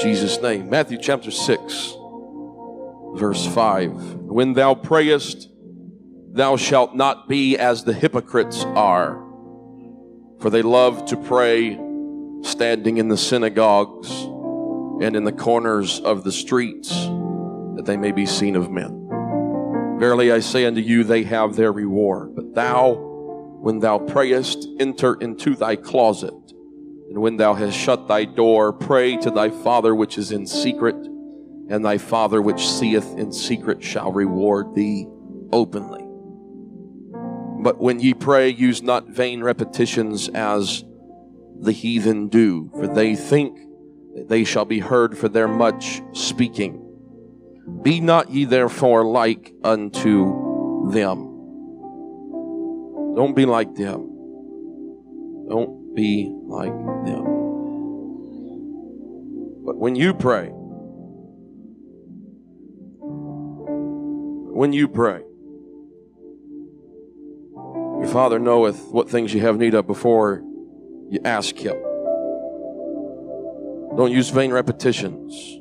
Jesus' name. Matthew chapter 6, verse 5. When thou prayest, thou shalt not be as the hypocrites are, for they love to pray standing in the synagogues and in the corners of the streets, that they may be seen of men. Verily I say unto you, they have their reward. But thou, when thou prayest, enter into thy closet, and when thou hast shut thy door, pray to thy Father which is in secret, and thy Father which seeth in secret shall reward thee openly. But when ye pray, use not vain repetitions as the heathen do, for they think that they shall be heard for their much speaking. Be not ye therefore like unto them. Don't be like them. Don't be like them. But when you pray, when you pray, your Father knoweth what things you have need of before you ask Him. Don't use vain repetitions.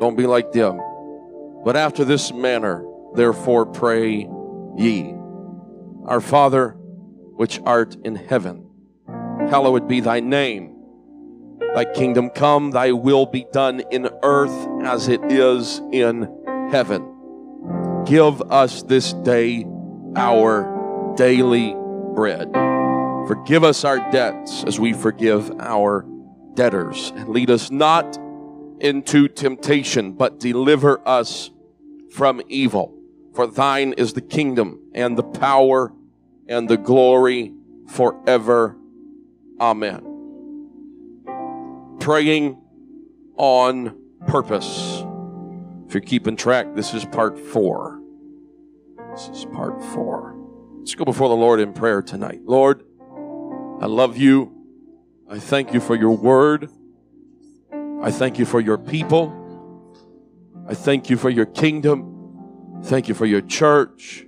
Don't be like them. But after this manner, therefore pray ye. Our Father, which art in heaven, hallowed be thy name. Thy kingdom come, thy will be done in earth as it is in heaven. Give us this day our daily bread. Forgive us our debts as we forgive our debtors. And lead us not into temptation, but deliver us from evil. For thine is the kingdom and the power and the glory forever. Amen. Praying on purpose. If you're keeping track, this is part four. This is part four. Let's go before the Lord in prayer tonight. Lord, I love you. I thank you for your word. I thank you for your people. I thank you for your kingdom. Thank you for your church.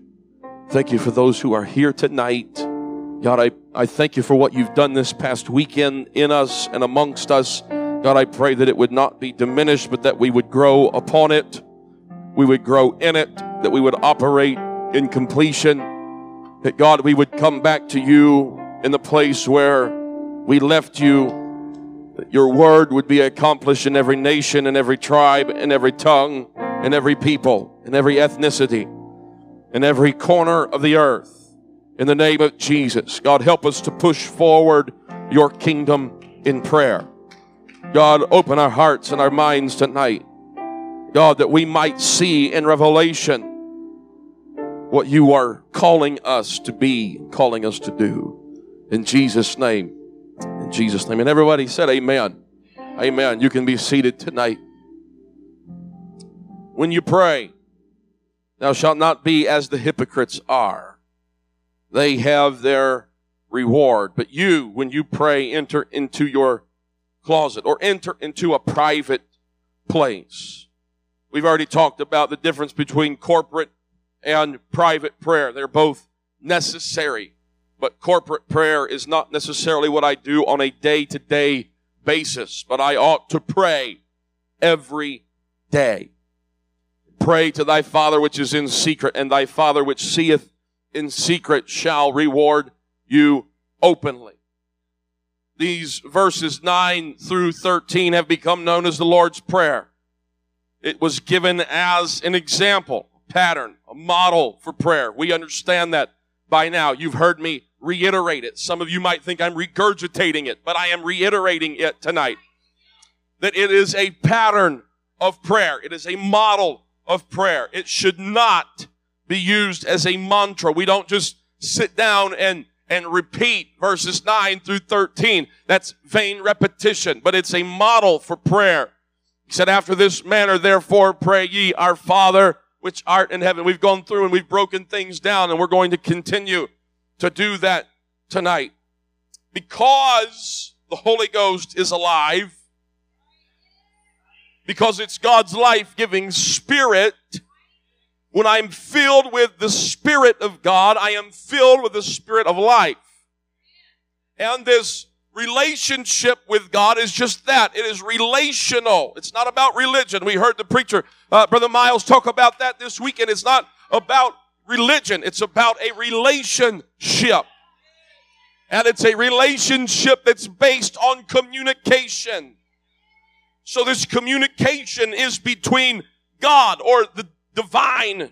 Thank you for those who are here tonight. God, I, I thank you for what you've done this past weekend in us and amongst us. God, I pray that it would not be diminished, but that we would grow upon it. We would grow in it, that we would operate in completion. That God, we would come back to you in the place where we left you that your word would be accomplished in every nation, in every tribe, in every tongue, in every people, in every ethnicity, in every corner of the earth. In the name of Jesus, God, help us to push forward your kingdom in prayer. God, open our hearts and our minds tonight. God, that we might see in revelation what you are calling us to be, calling us to do. In Jesus' name. In Jesus' name. And everybody said, Amen. Amen. You can be seated tonight. When you pray, thou shalt not be as the hypocrites are. They have their reward. But you, when you pray, enter into your closet or enter into a private place. We've already talked about the difference between corporate and private prayer. They're both necessary. But corporate prayer is not necessarily what I do on a day to day basis, but I ought to pray every day. Pray to thy Father which is in secret, and thy Father which seeth in secret shall reward you openly. These verses 9 through 13 have become known as the Lord's Prayer. It was given as an example, a pattern, a model for prayer. We understand that by now. You've heard me reiterate it. Some of you might think I'm regurgitating it, but I am reiterating it tonight. That it is a pattern of prayer. It is a model of prayer. It should not be used as a mantra. We don't just sit down and and repeat verses 9 through 13. That's vain repetition, but it's a model for prayer. He said, after this manner, therefore pray ye, our Father, which art in heaven. We've gone through and we've broken things down and we're going to continue to do that tonight. Because the Holy Ghost is alive, because it's God's life giving spirit, when I'm filled with the Spirit of God, I am filled with the Spirit of life. And this relationship with God is just that. It is relational. It's not about religion. We heard the preacher, uh, Brother Miles, talk about that this weekend. It's not about religion. It's about a relationship. And it's a relationship that's based on communication. So this communication is between God or the divine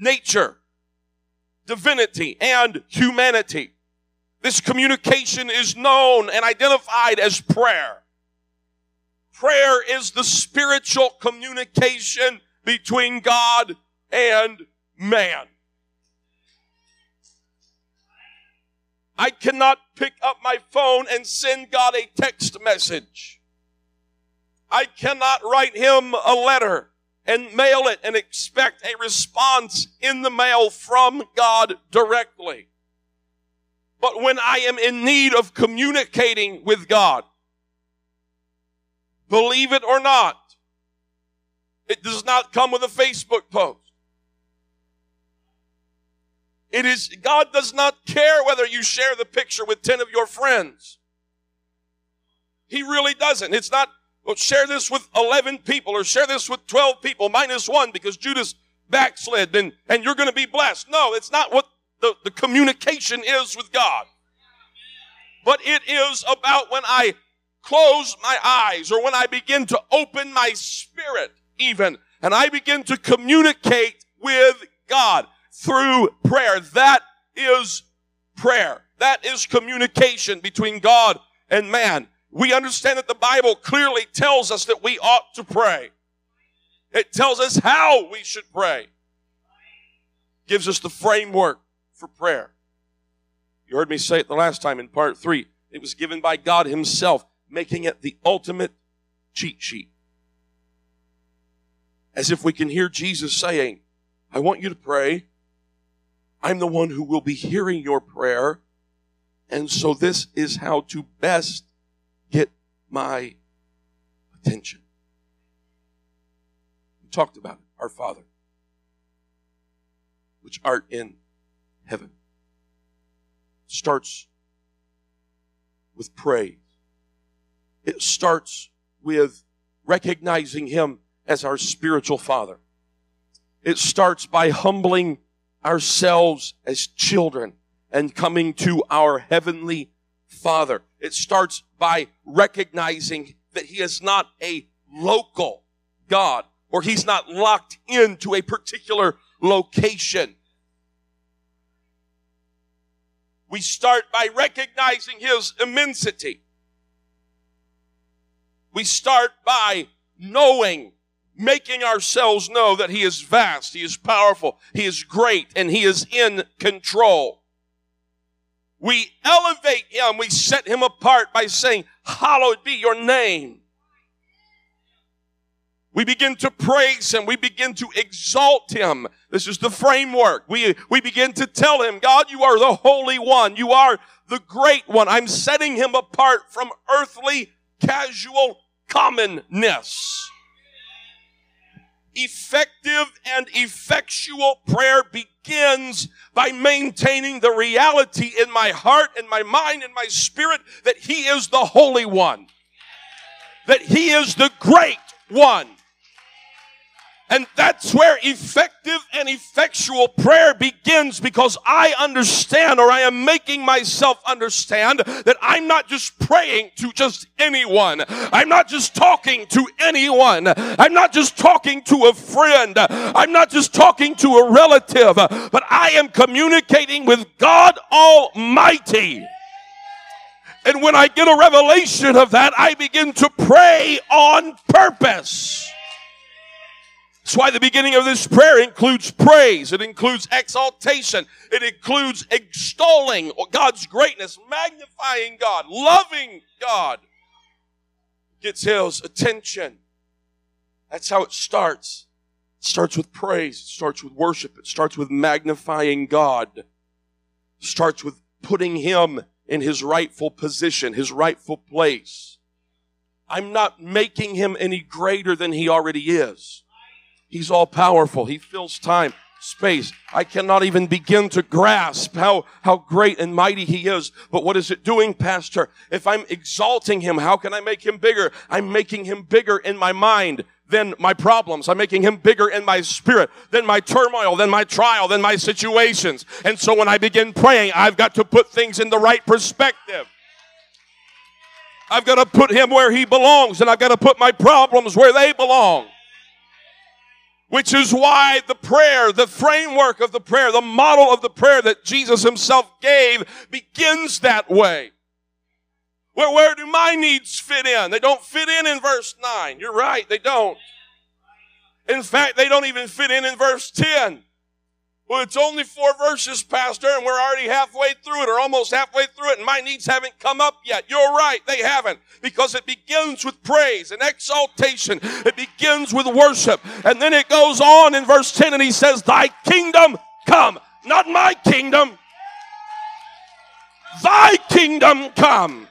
nature, divinity, and humanity. This communication is known and identified as prayer. Prayer is the spiritual communication between God and man. I cannot pick up my phone and send God a text message. I cannot write him a letter and mail it and expect a response in the mail from God directly. But when I am in need of communicating with God, believe it or not, it does not come with a Facebook post. It is, God does not care whether you share the picture with 10 of your friends. He really doesn't. It's not, well, share this with 11 people or share this with 12 people minus one because Judas backslid and, and you're going to be blessed. No, it's not what the, the communication is with God. But it is about when I close my eyes or when I begin to open my spirit even and I begin to communicate with God through prayer. That is prayer. That is communication between God and man. We understand that the Bible clearly tells us that we ought to pray. It tells us how we should pray. Gives us the framework for prayer. You heard me say it the last time in part three. It was given by God Himself, making it the ultimate cheat sheet. As if we can hear Jesus saying, I want you to pray. I'm the one who will be hearing your prayer. And so this is how to best my attention. We talked about it. Our Father, which art in heaven starts with praise. It starts with recognizing Him as our spiritual Father. It starts by humbling ourselves as children and coming to our Heavenly Father. It starts by recognizing that He is not a local God or He's not locked into a particular location. We start by recognizing His immensity. We start by knowing, making ourselves know that He is vast, He is powerful, He is great, and He is in control. We elevate Him, we set Him apart by saying, Hallowed be your name. We begin to praise Him. We begin to exalt Him. This is the framework. We, we begin to tell Him, God, you are the Holy One. You are the Great One. I'm setting Him apart from earthly, casual commonness. Effective and effectual prayer begins by maintaining the reality in my heart and my mind and my spirit that He is the Holy One. That He is the Great One. And that's where effective and effectual prayer begins because I understand or I am making myself understand that I'm not just praying to just anyone. I'm not just talking to anyone. I'm not just talking to a friend. I'm not just talking to a relative, but I am communicating with God Almighty. And when I get a revelation of that, I begin to pray on purpose. That's why the beginning of this prayer includes praise. It includes exaltation. It includes extolling God's greatness, magnifying God, loving God. Gets his attention. That's how it starts. It starts with praise. It starts with worship. It starts with magnifying God. It starts with putting him in his rightful position, his rightful place. I'm not making him any greater than he already is. He's all powerful. He fills time, space. I cannot even begin to grasp how, how great and mighty he is. But what is it doing, Pastor? If I'm exalting him, how can I make him bigger? I'm making him bigger in my mind than my problems. I'm making him bigger in my spirit than my turmoil, than my trial, than my situations. And so when I begin praying, I've got to put things in the right perspective. I've got to put him where he belongs and I've got to put my problems where they belong. Which is why the prayer, the framework of the prayer, the model of the prayer that Jesus himself gave begins that way. Where, where do my needs fit in? They don't fit in in verse 9. You're right, they don't. In fact, they don't even fit in in verse 10. Well, it's only four verses, Pastor, and we're already halfway through it or almost halfway through it, and my needs haven't come up yet. You're right, they haven't. Because it begins with praise and exaltation. It begins with worship. And then it goes on in verse 10 and he says, Thy kingdom come, not my kingdom. Thy kingdom come.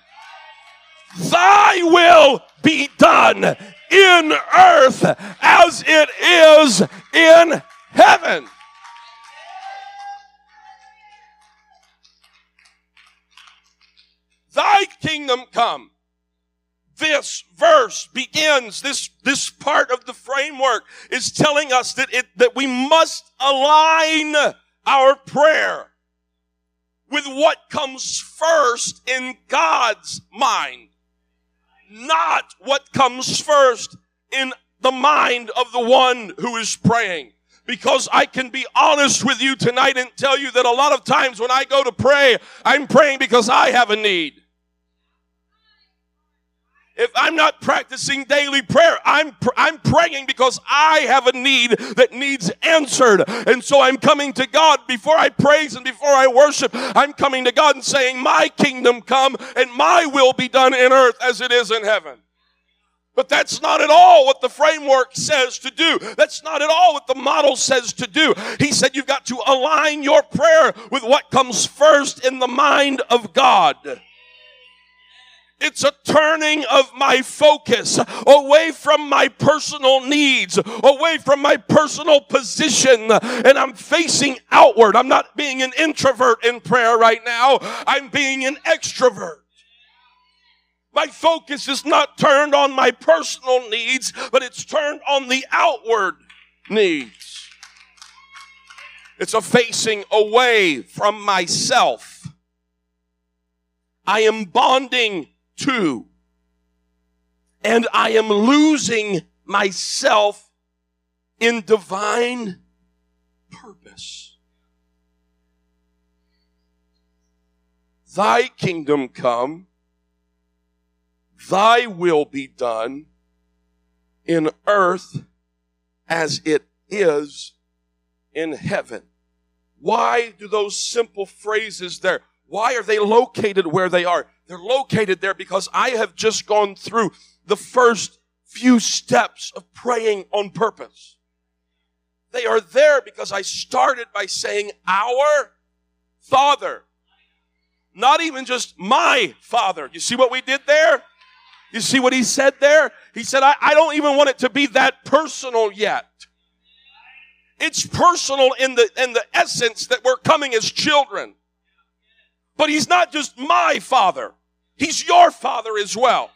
Thy will be done in earth as it is in heaven. Thy kingdom come. This verse begins, this, this part of the framework is telling us that it, that we must align our prayer with what comes first in God's mind not what comes first in the mind of the one who is praying. Because I can be honest with you tonight and tell you that a lot of times when I go to pray, I'm praying because I have a need. If I'm not practicing daily prayer, I'm, pr- I'm praying because I have a need that needs answered. And so I'm coming to God before I praise and before I worship. I'm coming to God and saying, my kingdom come and my will be done in earth as it is in heaven. But that's not at all what the framework says to do. That's not at all what the model says to do. He said you've got to align your prayer with what comes first in the mind of God. It's a turning of my focus away from my personal needs, away from my personal position, and I'm facing outward. I'm not being an introvert in prayer right now. I'm being an extrovert. My focus is not turned on my personal needs, but it's turned on the outward needs. It's a facing away from myself. I am bonding to. And I am losing myself in divine purpose. Thy kingdom come, thy will be done in earth as it is in heaven. Why do those simple phrases there? Why are they located where they are? They're located there because I have just gone through the first few steps of praying on purpose. They are there because I started by saying, Our Father. Not even just my Father. You see what we did there? You see what he said there? He said, I, I don't even want it to be that personal yet. It's personal in the, in the essence that we're coming as children. But he's not just my father. He's your father as well.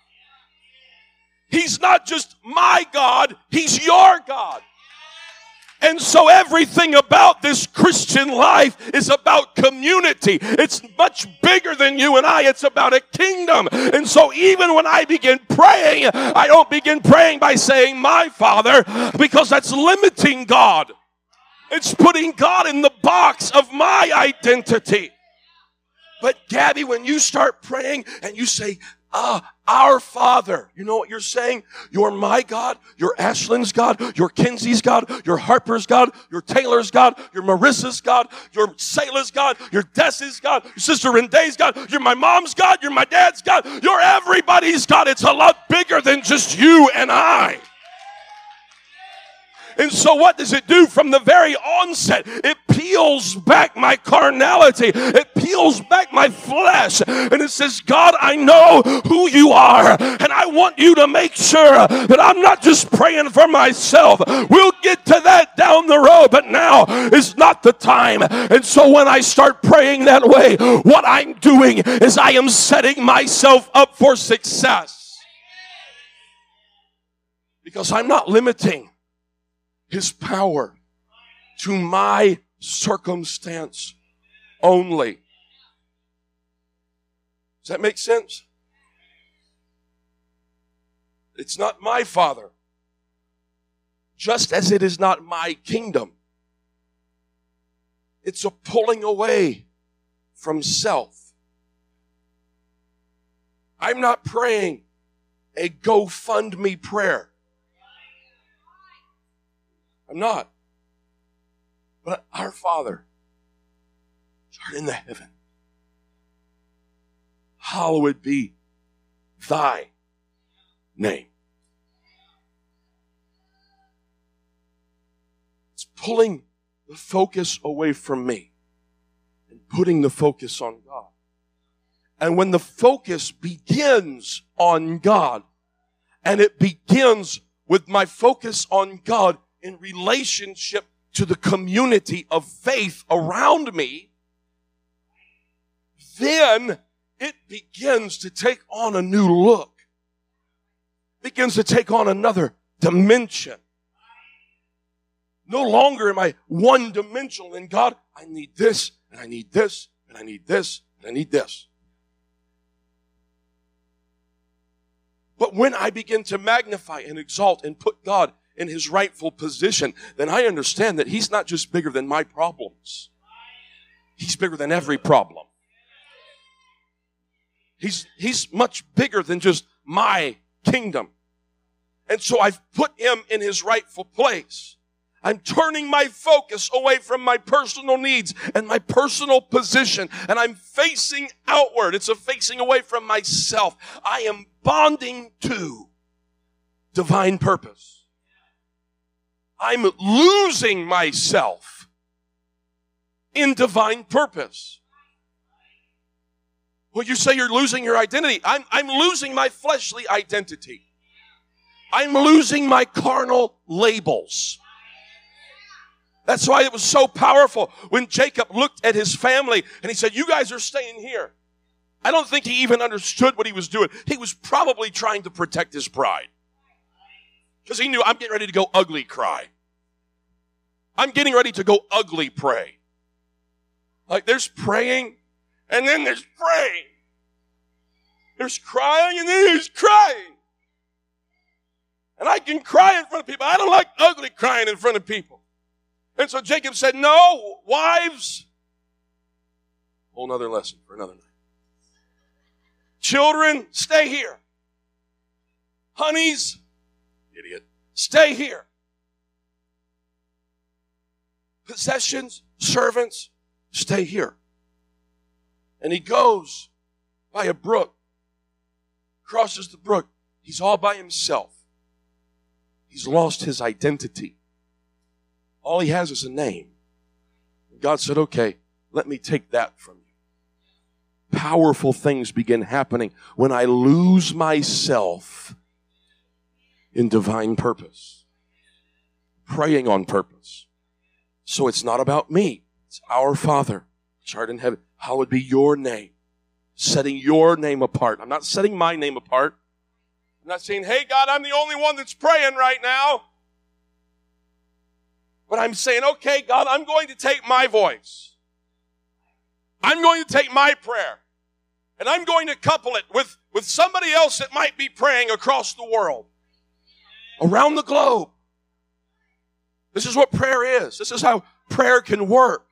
He's not just my God, he's your God. And so everything about this Christian life is about community. It's much bigger than you and I. It's about a kingdom. And so even when I begin praying, I don't begin praying by saying my father because that's limiting God. It's putting God in the box of my identity. But Gabby, when you start praying and you say, Ah, our Father. You know what you're saying? You're my God, you're Ashlyn's God, you're Kinsey's God, you're Harper's God, you're Taylor's God, you're Marissa's God, you're Selah's God, you're Dessa's God, your sister Rendee's God, you're my mom's God, you're my dad's God, you're everybody's God. It's a lot bigger than just you and I. And so, what does it do from the very onset? It peels back my carnality, it peels back my flesh, and it says, God, I know who you are, and I want you to make sure that I'm not just praying for myself. We'll get to that down the road, but now is not the time. And so, when I start praying that way, what I'm doing is I am setting myself up for success. Because I'm not limiting his power to my circumstance only. Does that make sense? It's not my father, just as it is not my kingdom. It's a pulling away from self. I'm not praying a GoFundMe prayer. I'm not. But our Father, art in the heaven, hallowed be thy name. It's pulling the focus away from me and putting the focus on God. And when the focus begins on God, and it begins with my focus on God, in relationship to the community of faith around me, then it begins to take on a new look. Begins to take on another dimension. No longer am I one dimensional in God. I need this, and I need this, and I need this, and I need this. But when I begin to magnify and exalt and put God in his rightful position, then I understand that he's not just bigger than my problems. He's bigger than every problem. He's, he's much bigger than just my kingdom. And so I've put him in his rightful place. I'm turning my focus away from my personal needs and my personal position, and I'm facing outward. It's a facing away from myself. I am bonding to divine purpose. I'm losing myself in divine purpose. Well, you say you're losing your identity. I'm, I'm losing my fleshly identity. I'm losing my carnal labels. That's why it was so powerful when Jacob looked at his family and he said, You guys are staying here. I don't think he even understood what he was doing. He was probably trying to protect his pride. Because he knew I'm getting ready to go ugly cry. I'm getting ready to go ugly pray. Like there's praying and then there's praying. There's crying and then there's crying. And I can cry in front of people. I don't like ugly crying in front of people. And so Jacob said, No, wives. Whole nother lesson for another night. Children, stay here. Honeys, Idiot. Stay here. Possessions, servants, stay here. And he goes by a brook, crosses the brook. He's all by himself. He's lost his identity. All he has is a name. God said, okay, let me take that from you. Powerful things begin happening when I lose myself in divine purpose, praying on purpose. So it's not about me. It's our Father, which art in heaven. Hallowed be your name. Setting your name apart. I'm not setting my name apart. I'm not saying, hey, God, I'm the only one that's praying right now. But I'm saying, okay, God, I'm going to take my voice. I'm going to take my prayer. And I'm going to couple it with, with somebody else that might be praying across the world around the globe. This is what prayer is. This is how prayer can work.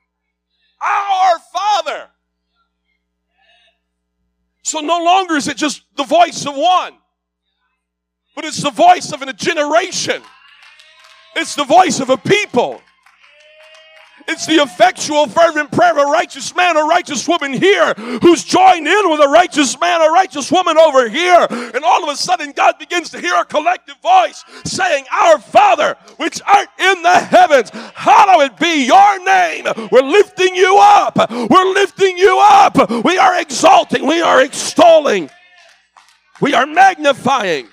Our Father. So no longer is it just the voice of one, but it's the voice of a generation. It's the voice of a people. It's the effectual, fervent prayer of a righteous man or righteous woman here who's joined in with a righteous man or righteous woman over here. And all of a sudden, God begins to hear a collective voice saying, Our Father, which art in the heavens, hallowed be your name. We're lifting you up. We're lifting you up. We are exalting. We are extolling. We are magnifying.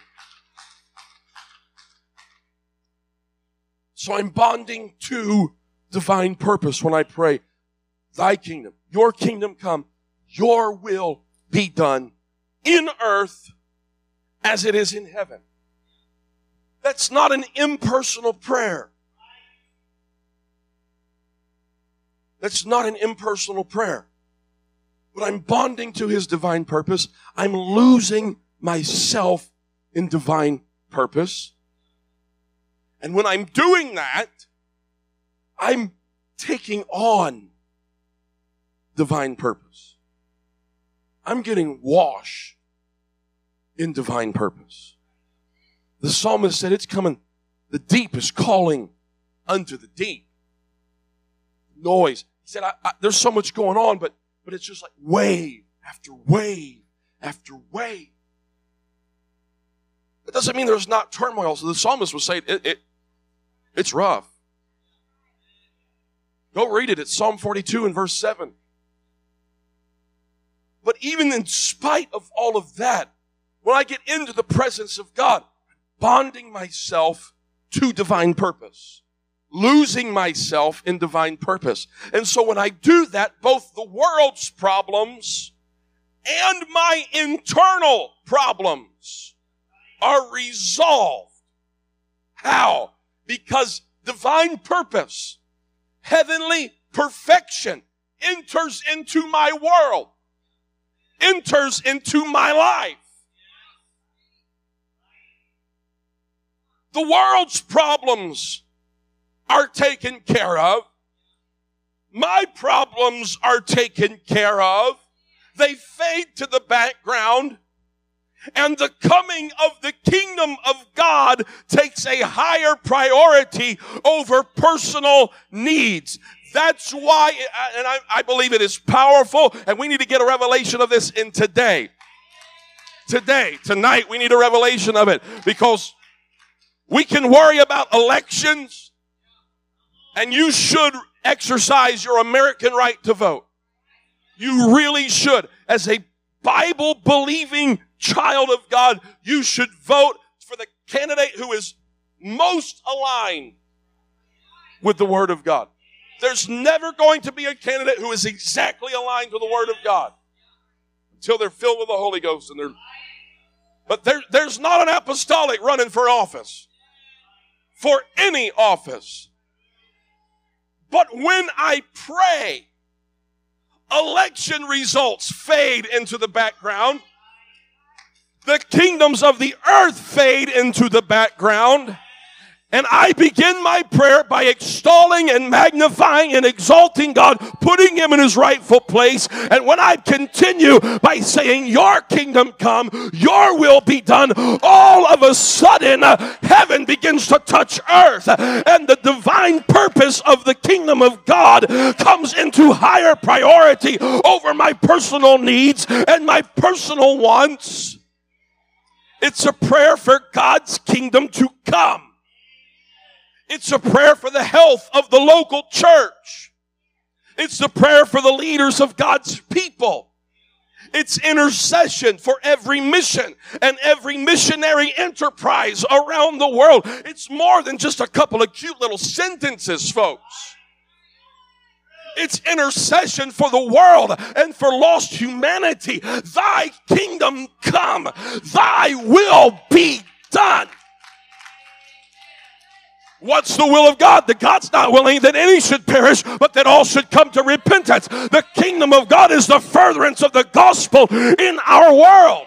So I'm bonding to divine purpose when I pray, Thy kingdom, your kingdom come, your will be done in earth as it is in heaven. That's not an impersonal prayer. That's not an impersonal prayer. But I'm bonding to his divine purpose. I'm losing myself in divine purpose. And when I'm doing that, I'm taking on divine purpose. I'm getting washed in divine purpose. The psalmist said, It's coming. The deep is calling unto the deep. Noise. He said, I, I, There's so much going on, but, but it's just like wave after wave after wave. It doesn't mean there's not turmoil. So the psalmist was saying, it, it, It's rough. Go read it. It's Psalm 42 and verse 7. But even in spite of all of that, when I get into the presence of God, bonding myself to divine purpose, losing myself in divine purpose. And so when I do that, both the world's problems and my internal problems are resolved. How? Because divine purpose heavenly perfection enters into my world, enters into my life. The world's problems are taken care of. My problems are taken care of. They fade to the background and the coming of the kingdom of God takes a higher priority over personal needs. That's why, uh, and I, I, believe it is powerful, and we need to get a revelation of this in today. Today, tonight, we need a revelation of it because we can worry about elections, and you should exercise your American right to vote. You really should. As a Bible believing child of God, you should vote for the candidate who is most aligned with the Word of God. There's never going to be a candidate who is exactly aligned to the Word of God until they're filled with the Holy Ghost and they're. But there, there's not an apostolic running for office, for any office. But when I pray, election results fade into the background the kingdoms of the earth fade into the background. And I begin my prayer by extolling and magnifying and exalting God, putting Him in His rightful place. And when I continue by saying, Your kingdom come, Your will be done, all of a sudden uh, heaven begins to touch earth. And the divine purpose of the kingdom of God comes into higher priority over my personal needs and my personal wants. It's a prayer for God's kingdom to come. It's a prayer for the health of the local church. It's a prayer for the leaders of God's people. It's intercession for every mission and every missionary enterprise around the world. It's more than just a couple of cute little sentences, folks. It's intercession for the world and for lost humanity. Thy kingdom come, thy will be done. What's the will of God? That God's not willing that any should perish, but that all should come to repentance. The kingdom of God is the furtherance of the gospel in our world.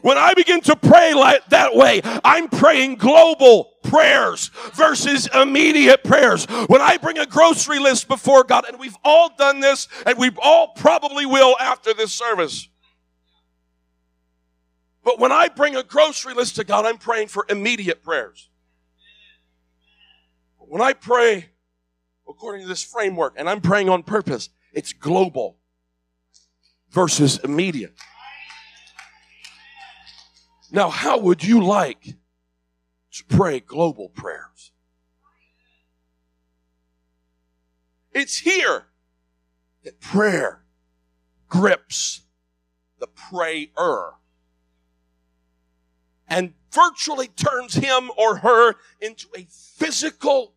When I begin to pray like that way, I'm praying global prayers versus immediate prayers. When I bring a grocery list before God, and we've all done this, and we all probably will after this service. But when I bring a grocery list to God, I'm praying for immediate prayers. When I pray according to this framework, and I'm praying on purpose, it's global versus immediate. Now, how would you like pray global prayers? It's here that prayer grips the prayer and virtually turns him or her into a physical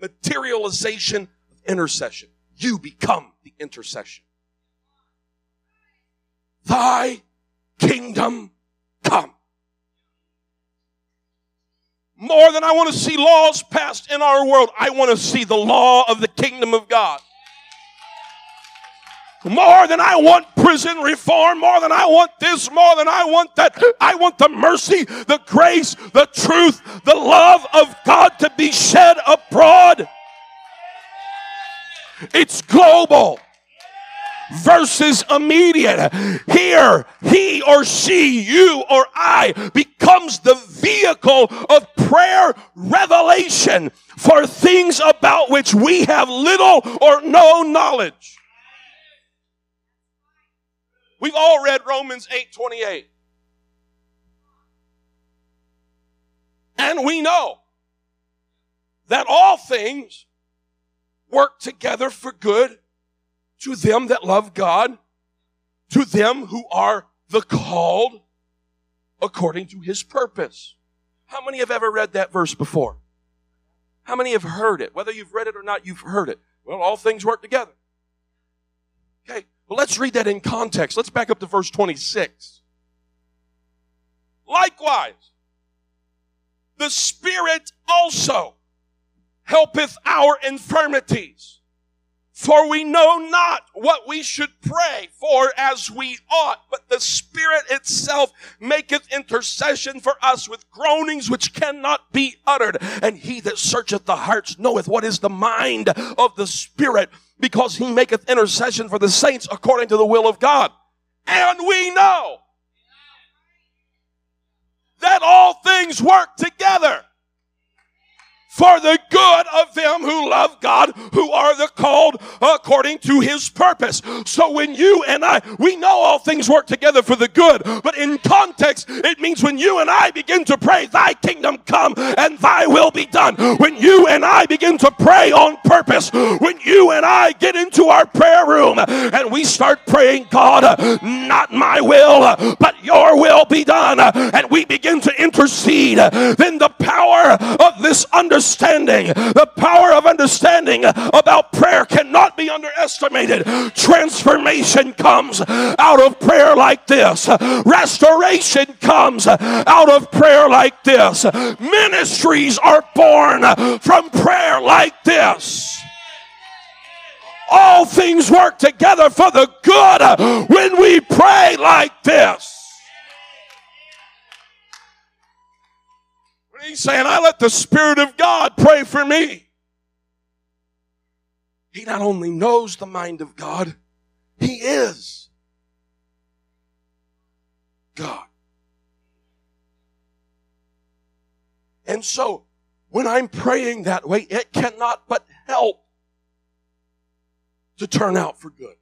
materialization of intercession. You become the intercession. Thy kingdom come. More than I want to see laws passed in our world, I want to see the law of the kingdom of God. More than I want prison reform, more than I want this, more than I want that. I want the mercy, the grace, the truth, the love of God to be shed abroad. It's global versus immediate. Here, he or she, you or I, becomes the vehicle of prayer revelation for things about which we have little or no knowledge. We've all read Romans 8 28. And we know that all things work together for good to them that love God, to them who are the called according to his purpose. How many have ever read that verse before? How many have heard it? Whether you've read it or not, you've heard it. Well, all things work together. Okay, well, let's read that in context. Let's back up to verse 26. Likewise, the Spirit also helpeth our infirmities for we know not what we should pray for as we ought, but the Spirit itself maketh intercession for us with groanings which cannot be uttered. And he that searcheth the hearts knoweth what is the mind of the Spirit, because he maketh intercession for the saints according to the will of God. And we know that all things work together for the good of them who love God, who are the called according to his purpose. So when you and I, we know all things work together for the good, but in context, it means when you and I begin to pray, thy kingdom come and thy will be done. When you and I begin to pray on purpose, when you and I get into our prayer room and we start praying, God, not my will, but your will be done, and we begin to intercede, then the power of this understanding understanding. The power of understanding about prayer cannot be underestimated. Transformation comes out of prayer like this, restoration comes out of prayer like this. Ministries are born from prayer like this all things work together for the good when we pray like this. He's saying, I let the Spirit of God pray for me. He not only knows the mind of God, he is God. And so, when I'm praying that way, it cannot but help to turn out for good.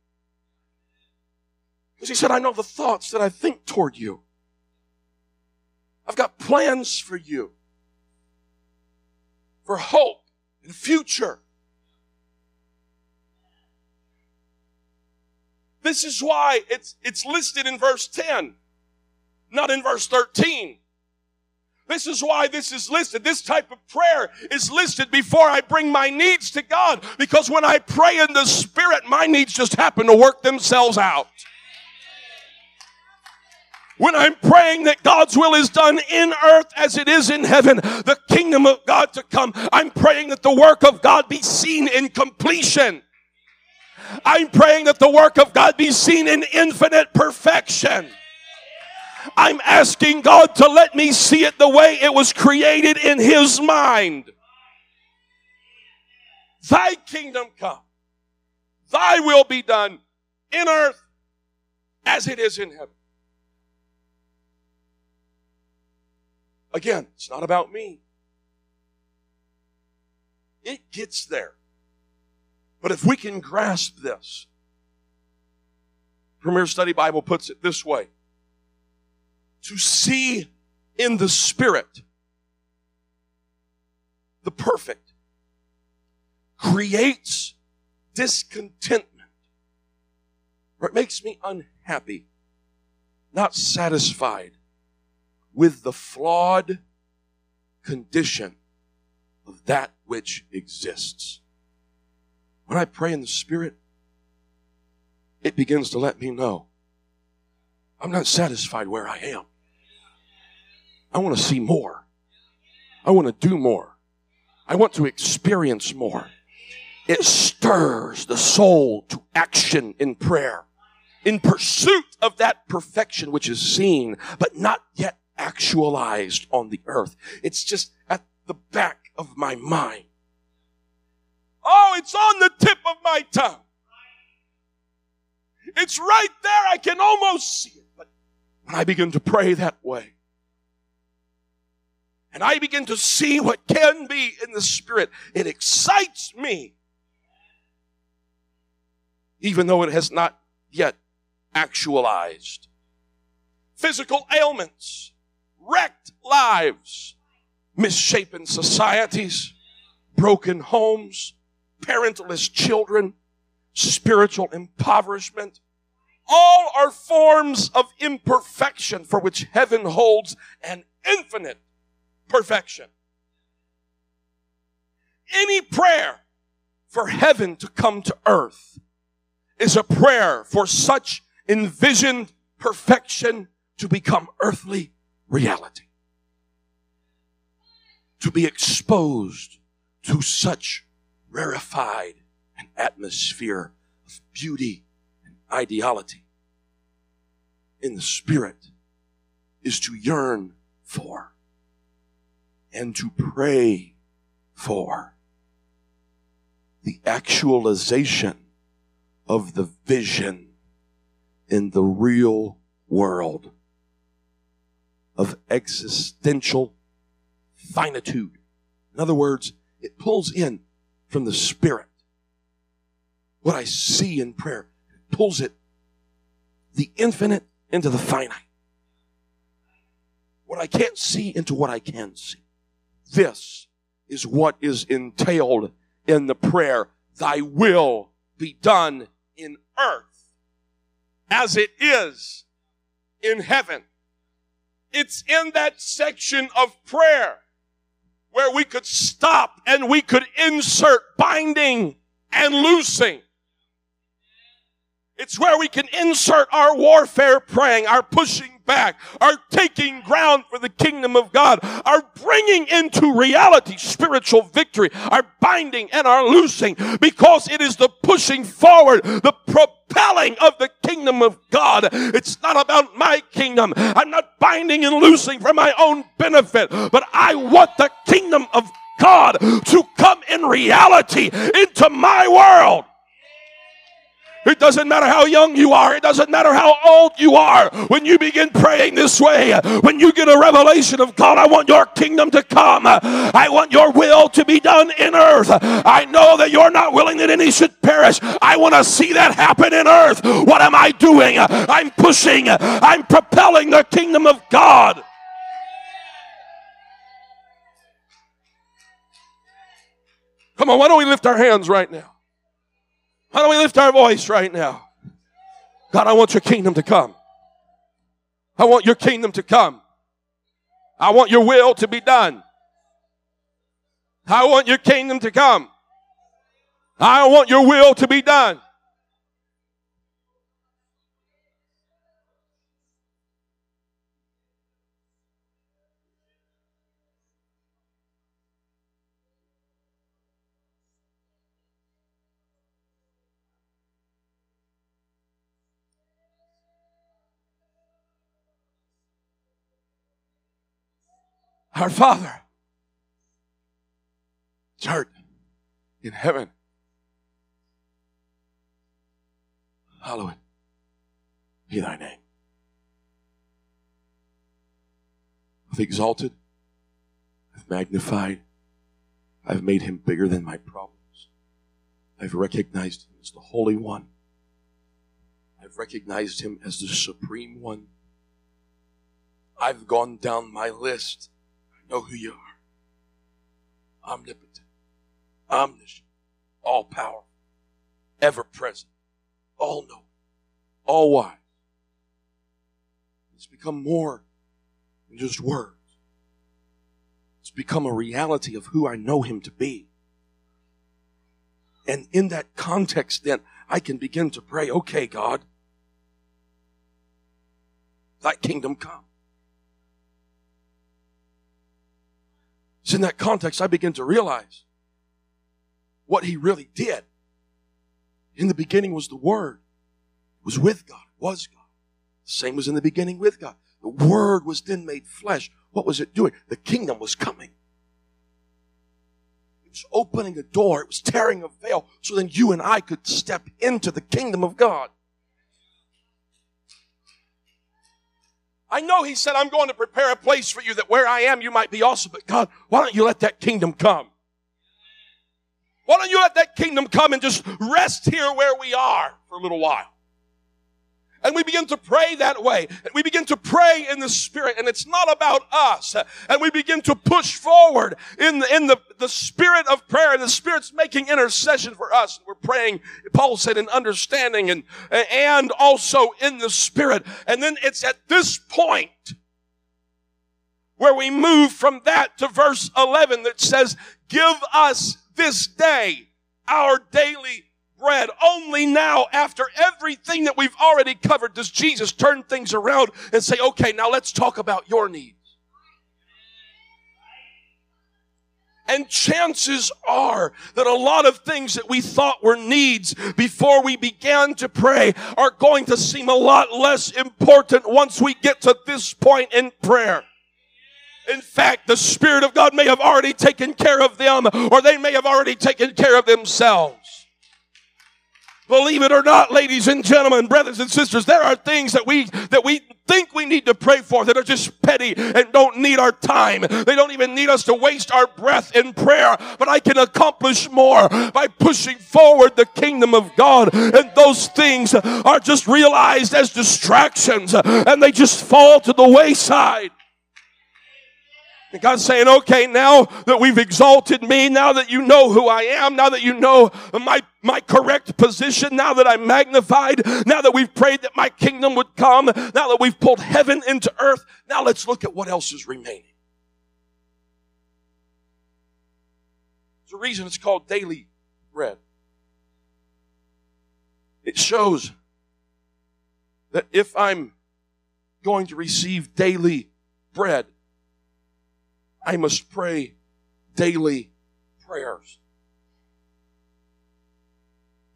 Because he said, I know the thoughts that I think toward you. I've got plans for you for hope and future. This is why it's, it's listed in verse 10, not in verse 13. This is why this is listed. This type of prayer is listed before I bring my needs to God because when I pray in the Spirit, my needs just happen to work themselves out. When I'm praying that God's will is done in earth as it is in heaven, the kingdom of God to come, I'm praying that the work of God be seen in completion. I'm praying that the work of God be seen in infinite perfection. I'm asking God to let me see it the way it was created in His mind. Thy kingdom come, thy will be done in earth as it is in heaven. Again, it's not about me. It gets there. But if we can grasp this, Premier Study Bible puts it this way to see in the Spirit the perfect creates discontentment, or it makes me unhappy, not satisfied with the flawed condition of that which exists. When I pray in the Spirit, it begins to let me know I'm not satisfied where I am. I want to see more. I want to do more. I want to experience more. It stirs the soul to action in prayer, in pursuit of that perfection which is seen, but not yet actualized on the earth. It's just at the back of my mind. Oh, it's on the tip of my tongue. It's right there. I can almost see it. But when I begin to pray that way, and I begin to see what can be in the Spirit, it excites me. Even though it has not yet actualized. Physical ailments, wrecked lives, misshapen societies, broken homes, parentless children, spiritual impoverishment. All are forms of imperfection for which heaven holds an infinite perfection. Any prayer for heaven to come to earth is a prayer for such envisioned perfection to become earthly reality. To be exposed to such rarefied an atmosphere of beauty and ideality in the spirit is to yearn for and to pray for the actualization of the vision in the real world of existential finitude. In other words, it pulls in from the Spirit. What I see in prayer pulls it, the infinite into the finite. What I can't see into what I can see. This is what is entailed in the prayer. Thy will be done in earth as it is in heaven. It's in that section of prayer where we could stop and we could insert binding and loosing. It's where we can insert our warfare praying, our pushing back, our taking ground for the kingdom of God, are bringing into reality spiritual victory, are binding and are loosing, because it is the pushing forward, the propelling of the kingdom of God. It's not about my kingdom. I'm not binding and loosing for my own benefit, but I want the kingdom of God to come in reality into my world. It doesn't matter how young you are. It doesn't matter how old you are. When you begin praying this way, when you get a revelation of God, I want your kingdom to come. I want your will to be done in earth. I know that you're not willing that any should perish. I want to see that happen in earth. What am I doing? I'm pushing. I'm propelling the kingdom of God. Come on, why don't we lift our hands right now? Why don't we lift our voice right now? God, I want your kingdom to come. I want your kingdom to come. I want your will to be done. I want your kingdom to come. I want your will to be done. Our Father, art in heaven, hallowed be thy name. I've exalted, I've magnified, I've made him bigger than my problems. I've recognized him as the Holy One. I've recognized him as the Supreme One. I've gone down my list. Know who you are. Omnipotent, omniscient, all powerful, ever present, all knowing, all wise. It's become more than just words. It's become a reality of who I know him to be. And in that context, then I can begin to pray, okay, God, thy kingdom come. It's in that context I begin to realize what he really did. In the beginning was the Word. Was with God. Was God. Same was in the beginning with God. The Word was then made flesh. What was it doing? The kingdom was coming. It was opening a door. It was tearing a veil so then you and I could step into the kingdom of God. I know he said, I'm going to prepare a place for you that where I am, you might be also. But God, why don't you let that kingdom come? Why don't you let that kingdom come and just rest here where we are for a little while? And we begin to pray that way. We begin to pray in the Spirit. And it's not about us. And we begin to push forward in the, in the, the Spirit of prayer. And the Spirit's making intercession for us. We're praying, Paul said, in understanding and, and also in the Spirit. And then it's at this point where we move from that to verse 11 that says, give us this day our daily bread. Only now, after everything that we've already covered, does Jesus turn things around and say, okay, now let's talk about your needs. And chances are that a lot of things that we thought were needs before we began to pray are going to seem a lot less important once we get to this point in prayer. In fact, the Spirit of God may have already taken care of them or they may have already taken care of themselves. Believe it or not, ladies and gentlemen, brothers and sisters, there are things that we, that we think we need to pray for that are just petty and don't need our time. They don't even need us to waste our breath in prayer, but I can accomplish more by pushing forward the kingdom of God. And those things are just realized as distractions and they just fall to the wayside. And God's saying, okay, now that we've exalted me, now that you know who I am, now that you know my, my correct position, now that I'm magnified, now that we've prayed that my kingdom would come, now that we've pulled heaven into earth, now let's look at what else is remaining. There's a reason it's called daily bread. It shows that if I'm going to receive daily bread, I must pray daily prayers.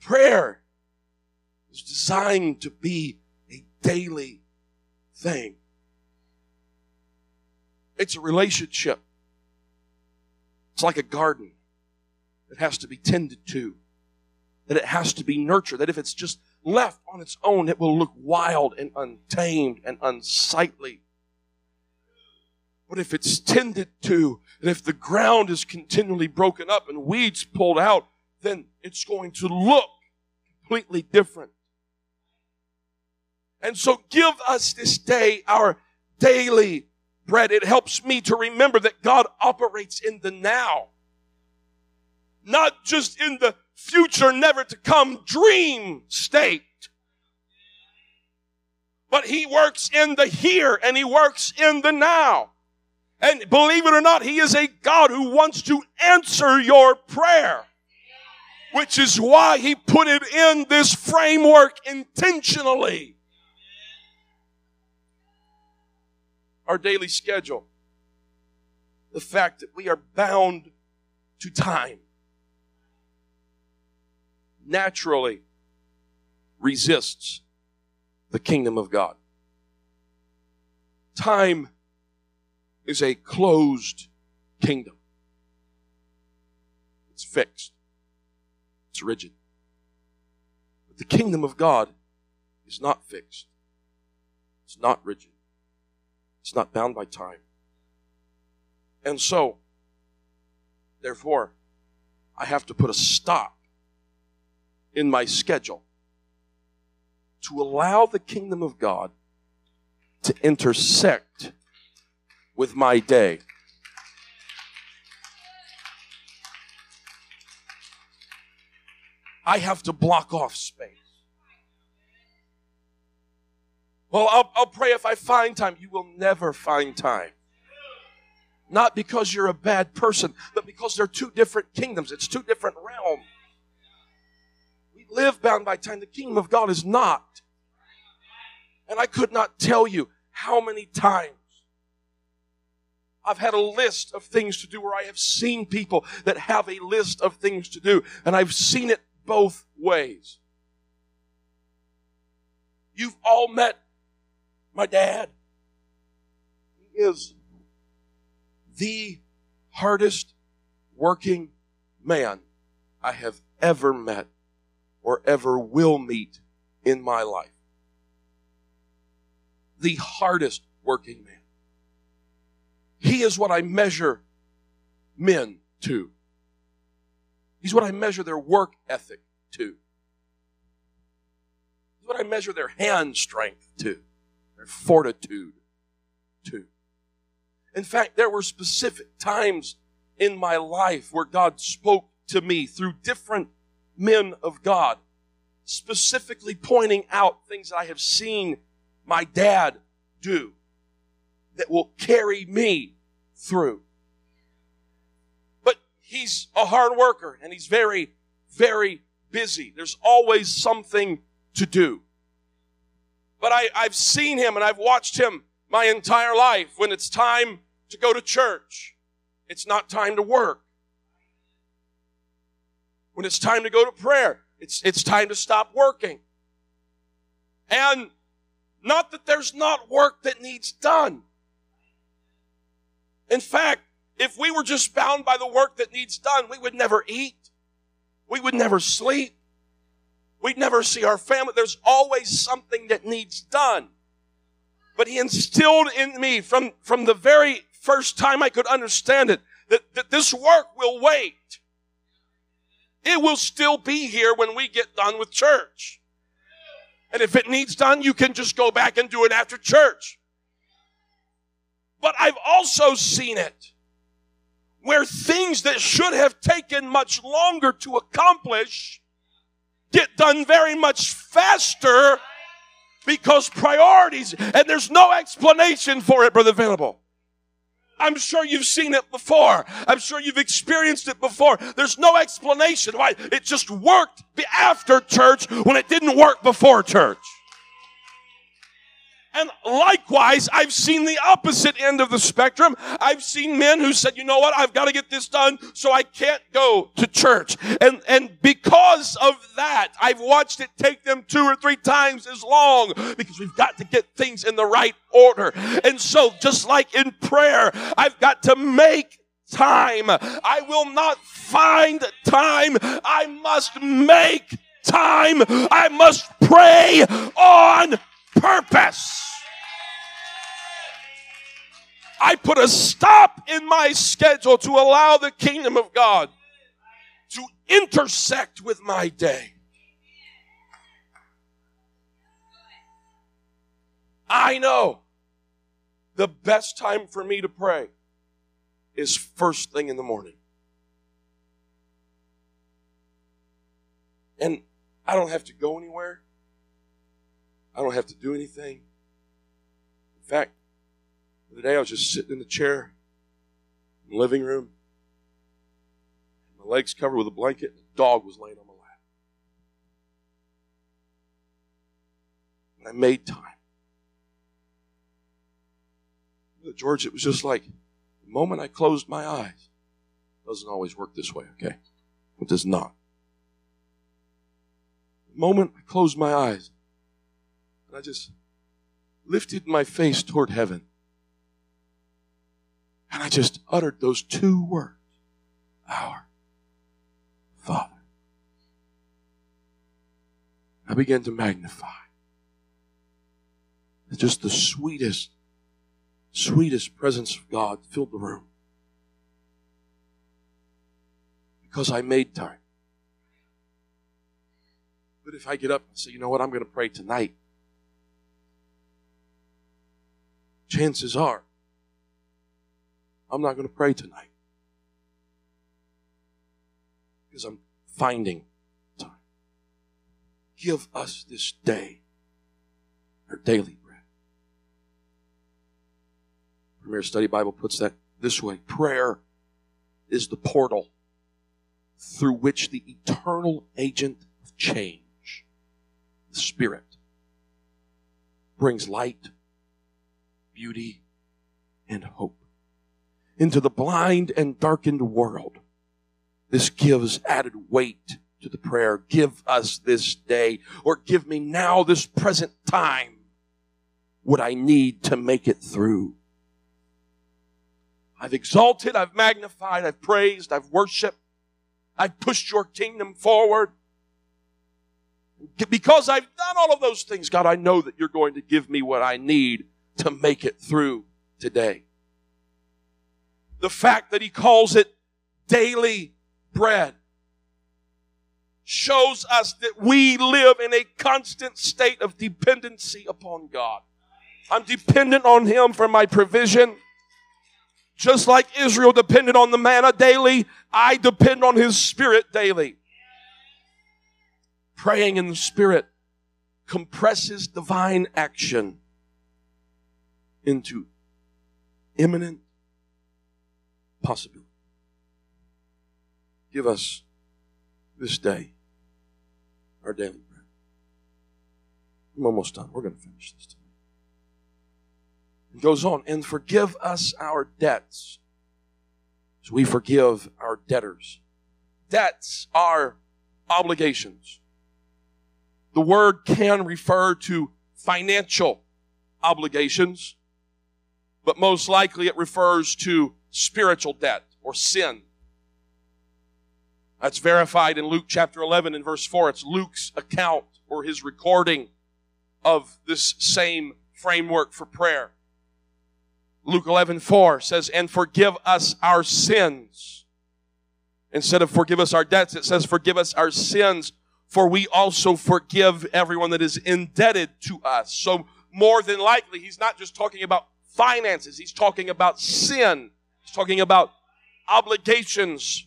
Prayer is designed to be a daily thing. It's a relationship. It's like a garden that has to be tended to, that it has to be nurtured, that if it's just left on its own, it will look wild and untamed and unsightly. But if it's tended to, and if the ground is continually broken up and weeds pulled out, then it's going to look completely different. And so give us this day our daily bread. It helps me to remember that God operates in the now. Not just in the future, never to come dream state. But He works in the here and He works in the now. And believe it or not, He is a God who wants to answer your prayer. Which is why He put it in this framework intentionally. Our daily schedule. The fact that we are bound to time. Naturally resists the kingdom of God. Time is a closed kingdom. It's fixed. It's rigid. But the kingdom of God is not fixed. It's not rigid. It's not bound by time. And so, therefore, I have to put a stop in my schedule to allow the kingdom of God to intersect with my day. I have to block off space. Well, I'll, I'll pray if I find time. You will never find time. Not because you're a bad person, but because they're two different kingdoms. It's two different realms. We live bound by time. The kingdom of God is not. And I could not tell you how many times I've had a list of things to do where I have seen people that have a list of things to do, and I've seen it both ways. You've all met my dad. He is the hardest working man I have ever met or ever will meet in my life. The hardest working man. He is what I measure men to. He's what I measure their work ethic to. He's what I measure their hand strength to, their fortitude to. In fact, there were specific times in my life where God spoke to me through different men of God, specifically pointing out things I have seen my dad do that will carry me through. But he's a hard worker and he's very, very busy. There's always something to do. But I, I've seen him and I've watched him my entire life. When it's time to go to church, it's not time to work. When it's time to go to prayer, it's, it's time to stop working. And not that there's not work that needs done. In fact, if we were just bound by the work that needs done, we would never eat. We would never sleep. We'd never see our family. There's always something that needs done. But he instilled in me from, from the very first time I could understand it that, that this work will wait. It will still be here when we get done with church. And if it needs done, you can just go back and do it after church. But I've also seen it where things that should have taken much longer to accomplish get done very much faster because priorities, and there's no explanation for it, Brother Venable. I'm sure you've seen it before. I'm sure you've experienced it before. There's no explanation why it just worked after church when it didn't work before church. And likewise, I've seen the opposite end of the spectrum. I've seen men who said, you know what, I've got to get this done, so I can't go to church. And, and because of that, I've watched it take them two or three times as long because we've got to get things in the right order. And so, just like in prayer, I've got to make time. I will not find time. I must make time. I must pray on purpose. I put a stop in my schedule to allow the kingdom of God to intersect with my day. I know the best time for me to pray is first thing in the morning. And I don't have to go anywhere. I don't have to do anything. In fact, the other day I was just sitting in the chair in the living room, my legs covered with a blanket, and the dog was laying on my lap. And I made time. George, it was just like the moment I closed my eyes. Doesn't always work this way, okay? It does not. The moment I closed my eyes, and I just lifted my face toward heaven. And I just uttered those two words Our Father. I began to magnify. Just the sweetest, sweetest presence of God filled the room. because I made time. But if I get up and say, you know what, I'm going to pray tonight, chances are I'm not going to pray tonight because I'm finding time. Give us this day our daily bread. Premier Study Bible puts that this way prayer is the portal through which the eternal agent of change, the Spirit, brings light, beauty, and hope into the blind and darkened world. This gives added weight to the prayer. Give us this day, or give me now, this present time, what I need to make it through. I've exalted, I've magnified, I've praised, I've worshiped, I've pushed your kingdom forward. Because I've done all of those things, God, I know that you're going to give me what I need to make it through today. The fact that he calls it daily bread shows us that we live in a constant state of dependency upon God. I'm dependent on him for my provision. Just like Israel depended on the manna daily, I depend on His Spirit daily. Praying in the Spirit compresses divine action into imminent possibility. Give us this day our daily bread. I'm almost done. We're going to finish this tonight. It goes on, and forgive us our debts as we forgive our debtors. Debts are obligations. The word can refer to financial obligations, but most likely it refers to spiritual debt or sin. That's verified in Luke chapter 11 and verse 4. It's Luke's account or his recording of this same framework for prayer. Luke 11, 4 says, and forgive us our sins. Instead of forgive us our debts, it says forgive us our sins, for we also forgive everyone that is indebted to us. So more than likely, he's not just talking about finances. He's talking about sin. He's talking about obligations,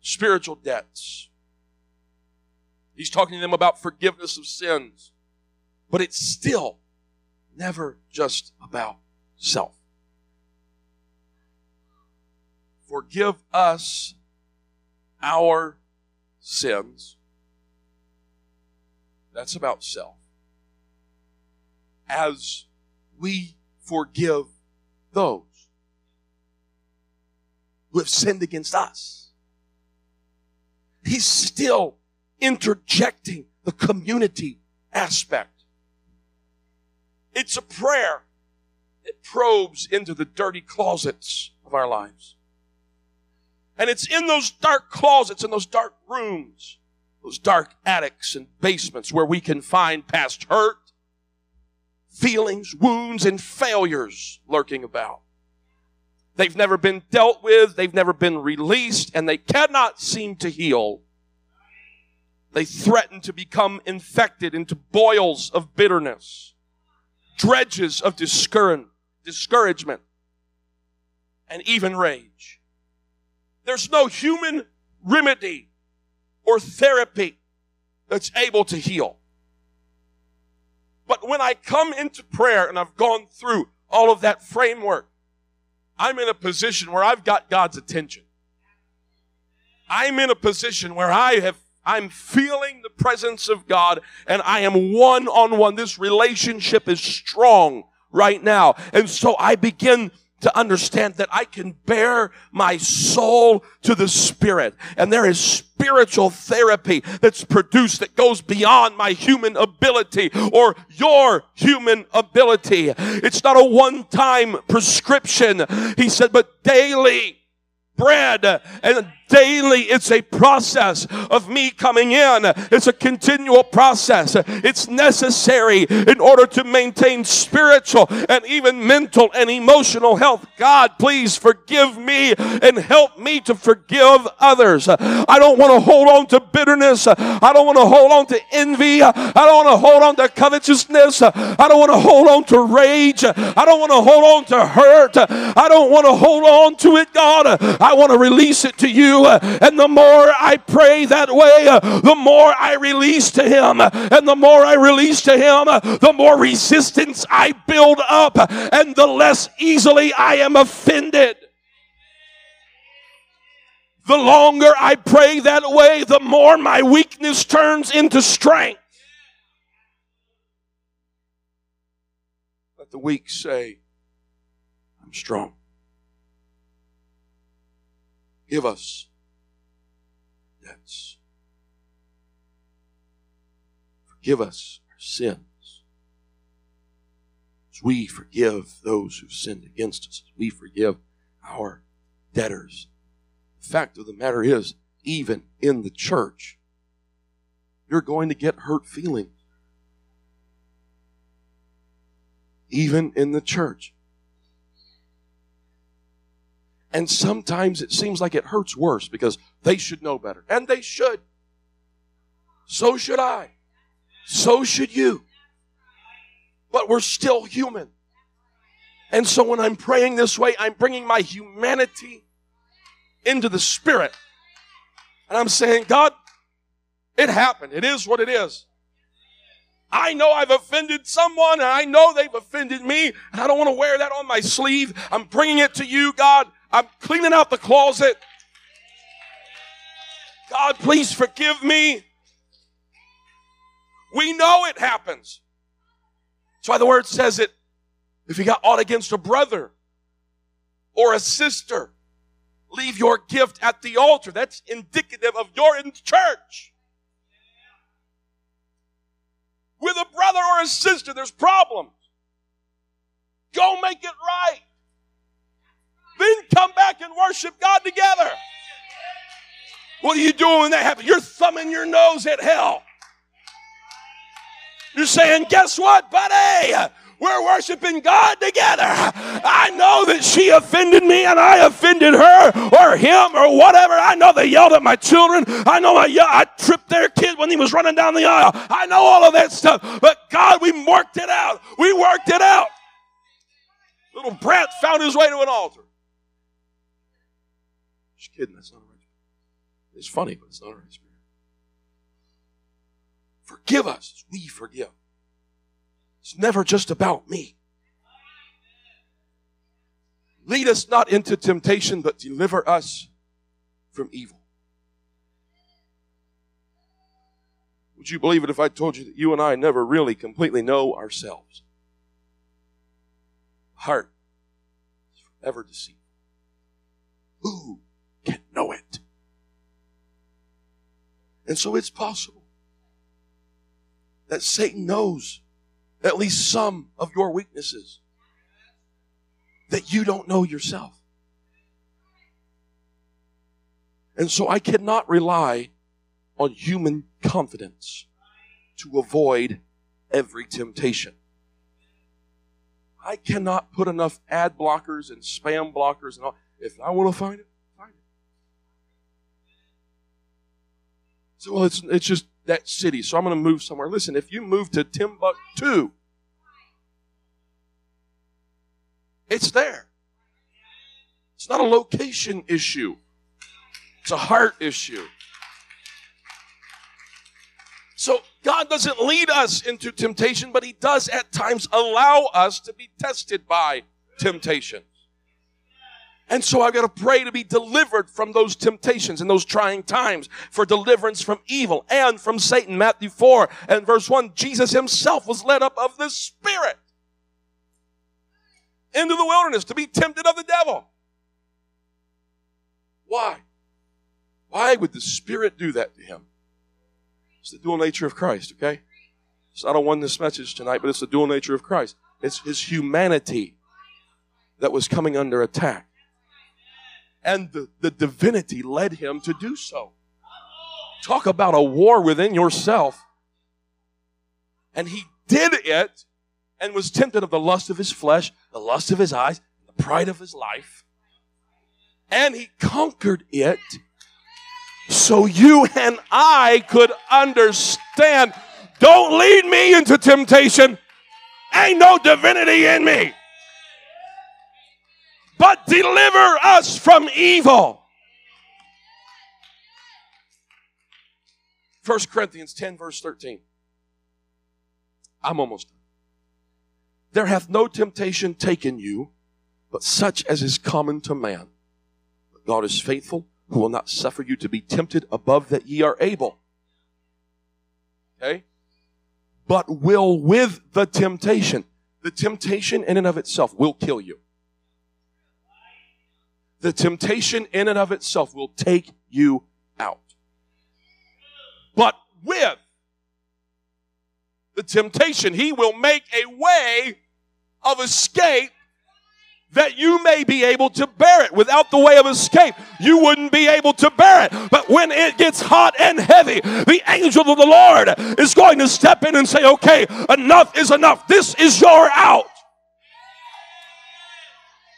spiritual debts. He's talking to them about forgiveness of sins. But it's still never just about self. Forgive us our sins. That's about self. As we forgive those who have sinned against us. He's still interjecting the community aspect it's a prayer. It probes into the dirty closets of our lives. And it's in those dark closets, in those dark rooms, those dark attics and basements where we can find past hurt, feelings, wounds, and failures lurking about. They've never been dealt with, they've never been released, and they cannot seem to heal. They threaten to become infected into boils of bitterness dredges of discouragement and even rage. There's no human remedy or therapy that's able to heal. But when I come into prayer and I've gone through all of that framework, I'm in a position where I've got God's attention. I'm in a position where I have I'm feeling the presence of God and I am one on one. This relationship is strong right now. And so I begin to understand that I can bear my soul to the Spirit. And there is spiritual therapy that's produced that goes beyond my human ability or your human ability. It's not a one time prescription. He said, but daily bread and daily. It's a process of me coming in. It's a continual process. It's necessary in order to maintain spiritual and even mental and emotional health. God, please forgive me and help me to forgive others. I don't want to hold on to bitterness. I don't want to hold on to envy. I don't want to hold on to covetousness. I don't want to hold on to rage. I don't want to hold on to hurt. I don't want to hold on to it, God. I want to release it to you. And the more I pray that way, the more I release to Him. And the more I release to Him, the more resistance I build up and the less easily I am offended. The longer I pray that way, the more my weakness turns into strength. Let the weak say, I'm strong. Give us debts. Forgive us our sins. As we forgive those who sinned against us, we forgive our debtors. The fact of the matter is, even in the church, you're going to get hurt feelings. Even in the church. And sometimes it seems like it hurts worse because they should know better. And they should. So should I. So should you. But we're still human. And so when I'm praying this way, I'm bringing my humanity into the spirit. And I'm saying, God, it happened. It is what it is. I know I've offended someone and I know they've offended me and I don't want to wear that on my sleeve. I'm bringing it to you, God. I'm cleaning out the closet. God, please forgive me. We know it happens. That's why the word says it. If you got aught against a brother or a sister, leave your gift at the altar. That's indicative of you're in church. With a brother or a sister, there's problems. Go make it right. Then come back and worship God together. What are you doing when that happens? You're thumbing your nose at hell. You're saying, guess what, buddy? We're worshiping God together. I know that she offended me and I offended her or him or whatever. I know they yelled at my children. I know I, I tripped their kid when he was running down the aisle. I know all of that stuff. But God, we worked it out. We worked it out. Little brat found his way to an altar. Just kidding. That's not right. It's funny, but it's not a right spirit. Forgive us we forgive. It's never just about me. Lead us not into temptation, but deliver us from evil. Would you believe it if I told you that you and I never really completely know ourselves? Heart is forever deceived. Who can know it. And so it's possible that Satan knows at least some of your weaknesses that you don't know yourself. And so I cannot rely on human confidence to avoid every temptation. I cannot put enough ad blockers and spam blockers and all. If I want to find it, So, well, it's, it's just that city, so I'm going to move somewhere. Listen, if you move to Timbuktu, it's there. It's not a location issue, it's a heart issue. So, God doesn't lead us into temptation, but He does at times allow us to be tested by temptation. And so I've got to pray to be delivered from those temptations and those trying times for deliverance from evil and from Satan. Matthew 4 and verse 1, Jesus himself was led up of the Spirit into the wilderness to be tempted of the devil. Why? Why would the Spirit do that to him? It's the dual nature of Christ, okay? It's not a this message tonight, but it's the dual nature of Christ. It's his humanity that was coming under attack. And the, the divinity led him to do so. Talk about a war within yourself. And he did it and was tempted of the lust of his flesh, the lust of his eyes, the pride of his life. And he conquered it so you and I could understand. Don't lead me into temptation. Ain't no divinity in me. But deliver us from evil. 1 Corinthians 10, verse 13. I'm almost done. There hath no temptation taken you, but such as is common to man. But God is faithful, who will not suffer you to be tempted above that ye are able. Okay? But will with the temptation. The temptation in and of itself will kill you. The temptation in and of itself will take you out. But with the temptation, he will make a way of escape that you may be able to bear it. Without the way of escape, you wouldn't be able to bear it. But when it gets hot and heavy, the angel of the Lord is going to step in and say, okay, enough is enough. This is your out.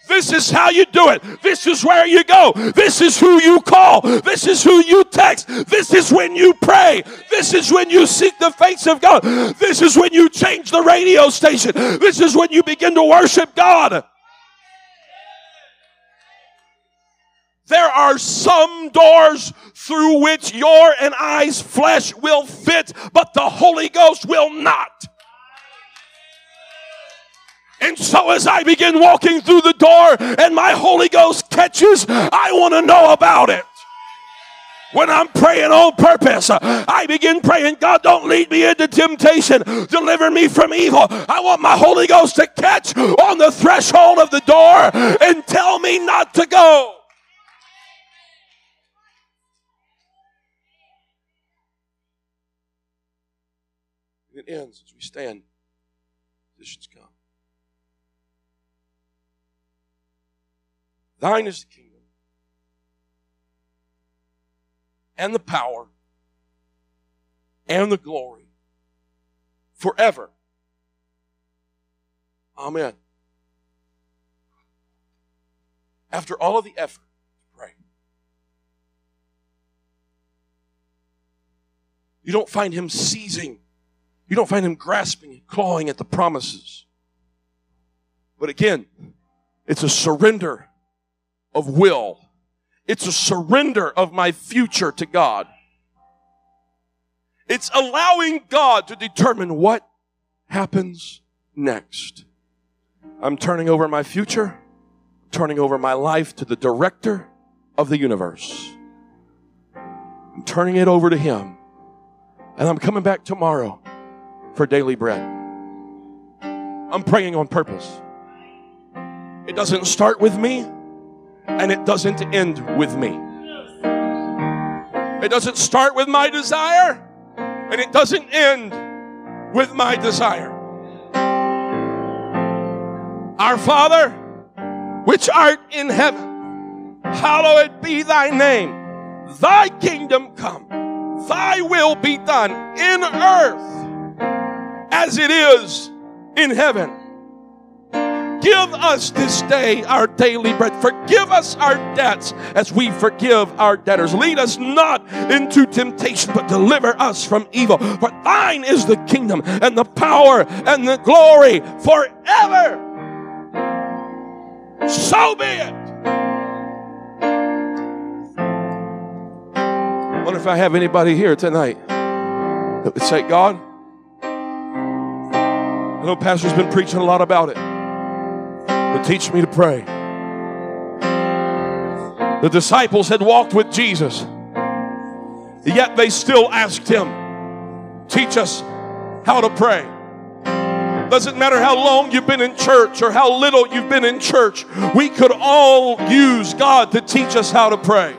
This is how you do it. This is where you go. This is who you call. This is who you text. This is when you pray. This is when you seek the face of God. This is when you change the radio station. This is when you begin to worship God. There are some doors through which your and I's flesh will fit, but the Holy Ghost will not. And so as I begin walking through the door and my Holy Ghost catches, I want to know about it. When I'm praying on purpose, I begin praying, God, don't lead me into temptation. Deliver me from evil. I want my Holy Ghost to catch on the threshold of the door and tell me not to go. It ends as we stand. Thine is the kingdom and the power and the glory forever. Amen. After all of the effort, pray. You don't find him seizing. You don't find him grasping and clawing at the promises. But again, it's a surrender of will. It's a surrender of my future to God. It's allowing God to determine what happens next. I'm turning over my future, turning over my life to the director of the universe. I'm turning it over to Him. And I'm coming back tomorrow for daily bread. I'm praying on purpose. It doesn't start with me and it doesn't end with me. It doesn't start with my desire and it doesn't end with my desire. Our Father, which art in heaven, hallowed be thy name. Thy kingdom come, thy will be done in earth as it is in heaven. Give us this day our daily bread. Forgive us our debts as we forgive our debtors. Lead us not into temptation, but deliver us from evil. For thine is the kingdom and the power and the glory forever. So be it. I wonder if I have anybody here tonight that would say, God, I know Pastor's been preaching a lot about it teach me to pray. The disciples had walked with Jesus, yet they still asked him, Teach us how to pray. Doesn't matter how long you've been in church or how little you've been in church, we could all use God to teach us how to pray.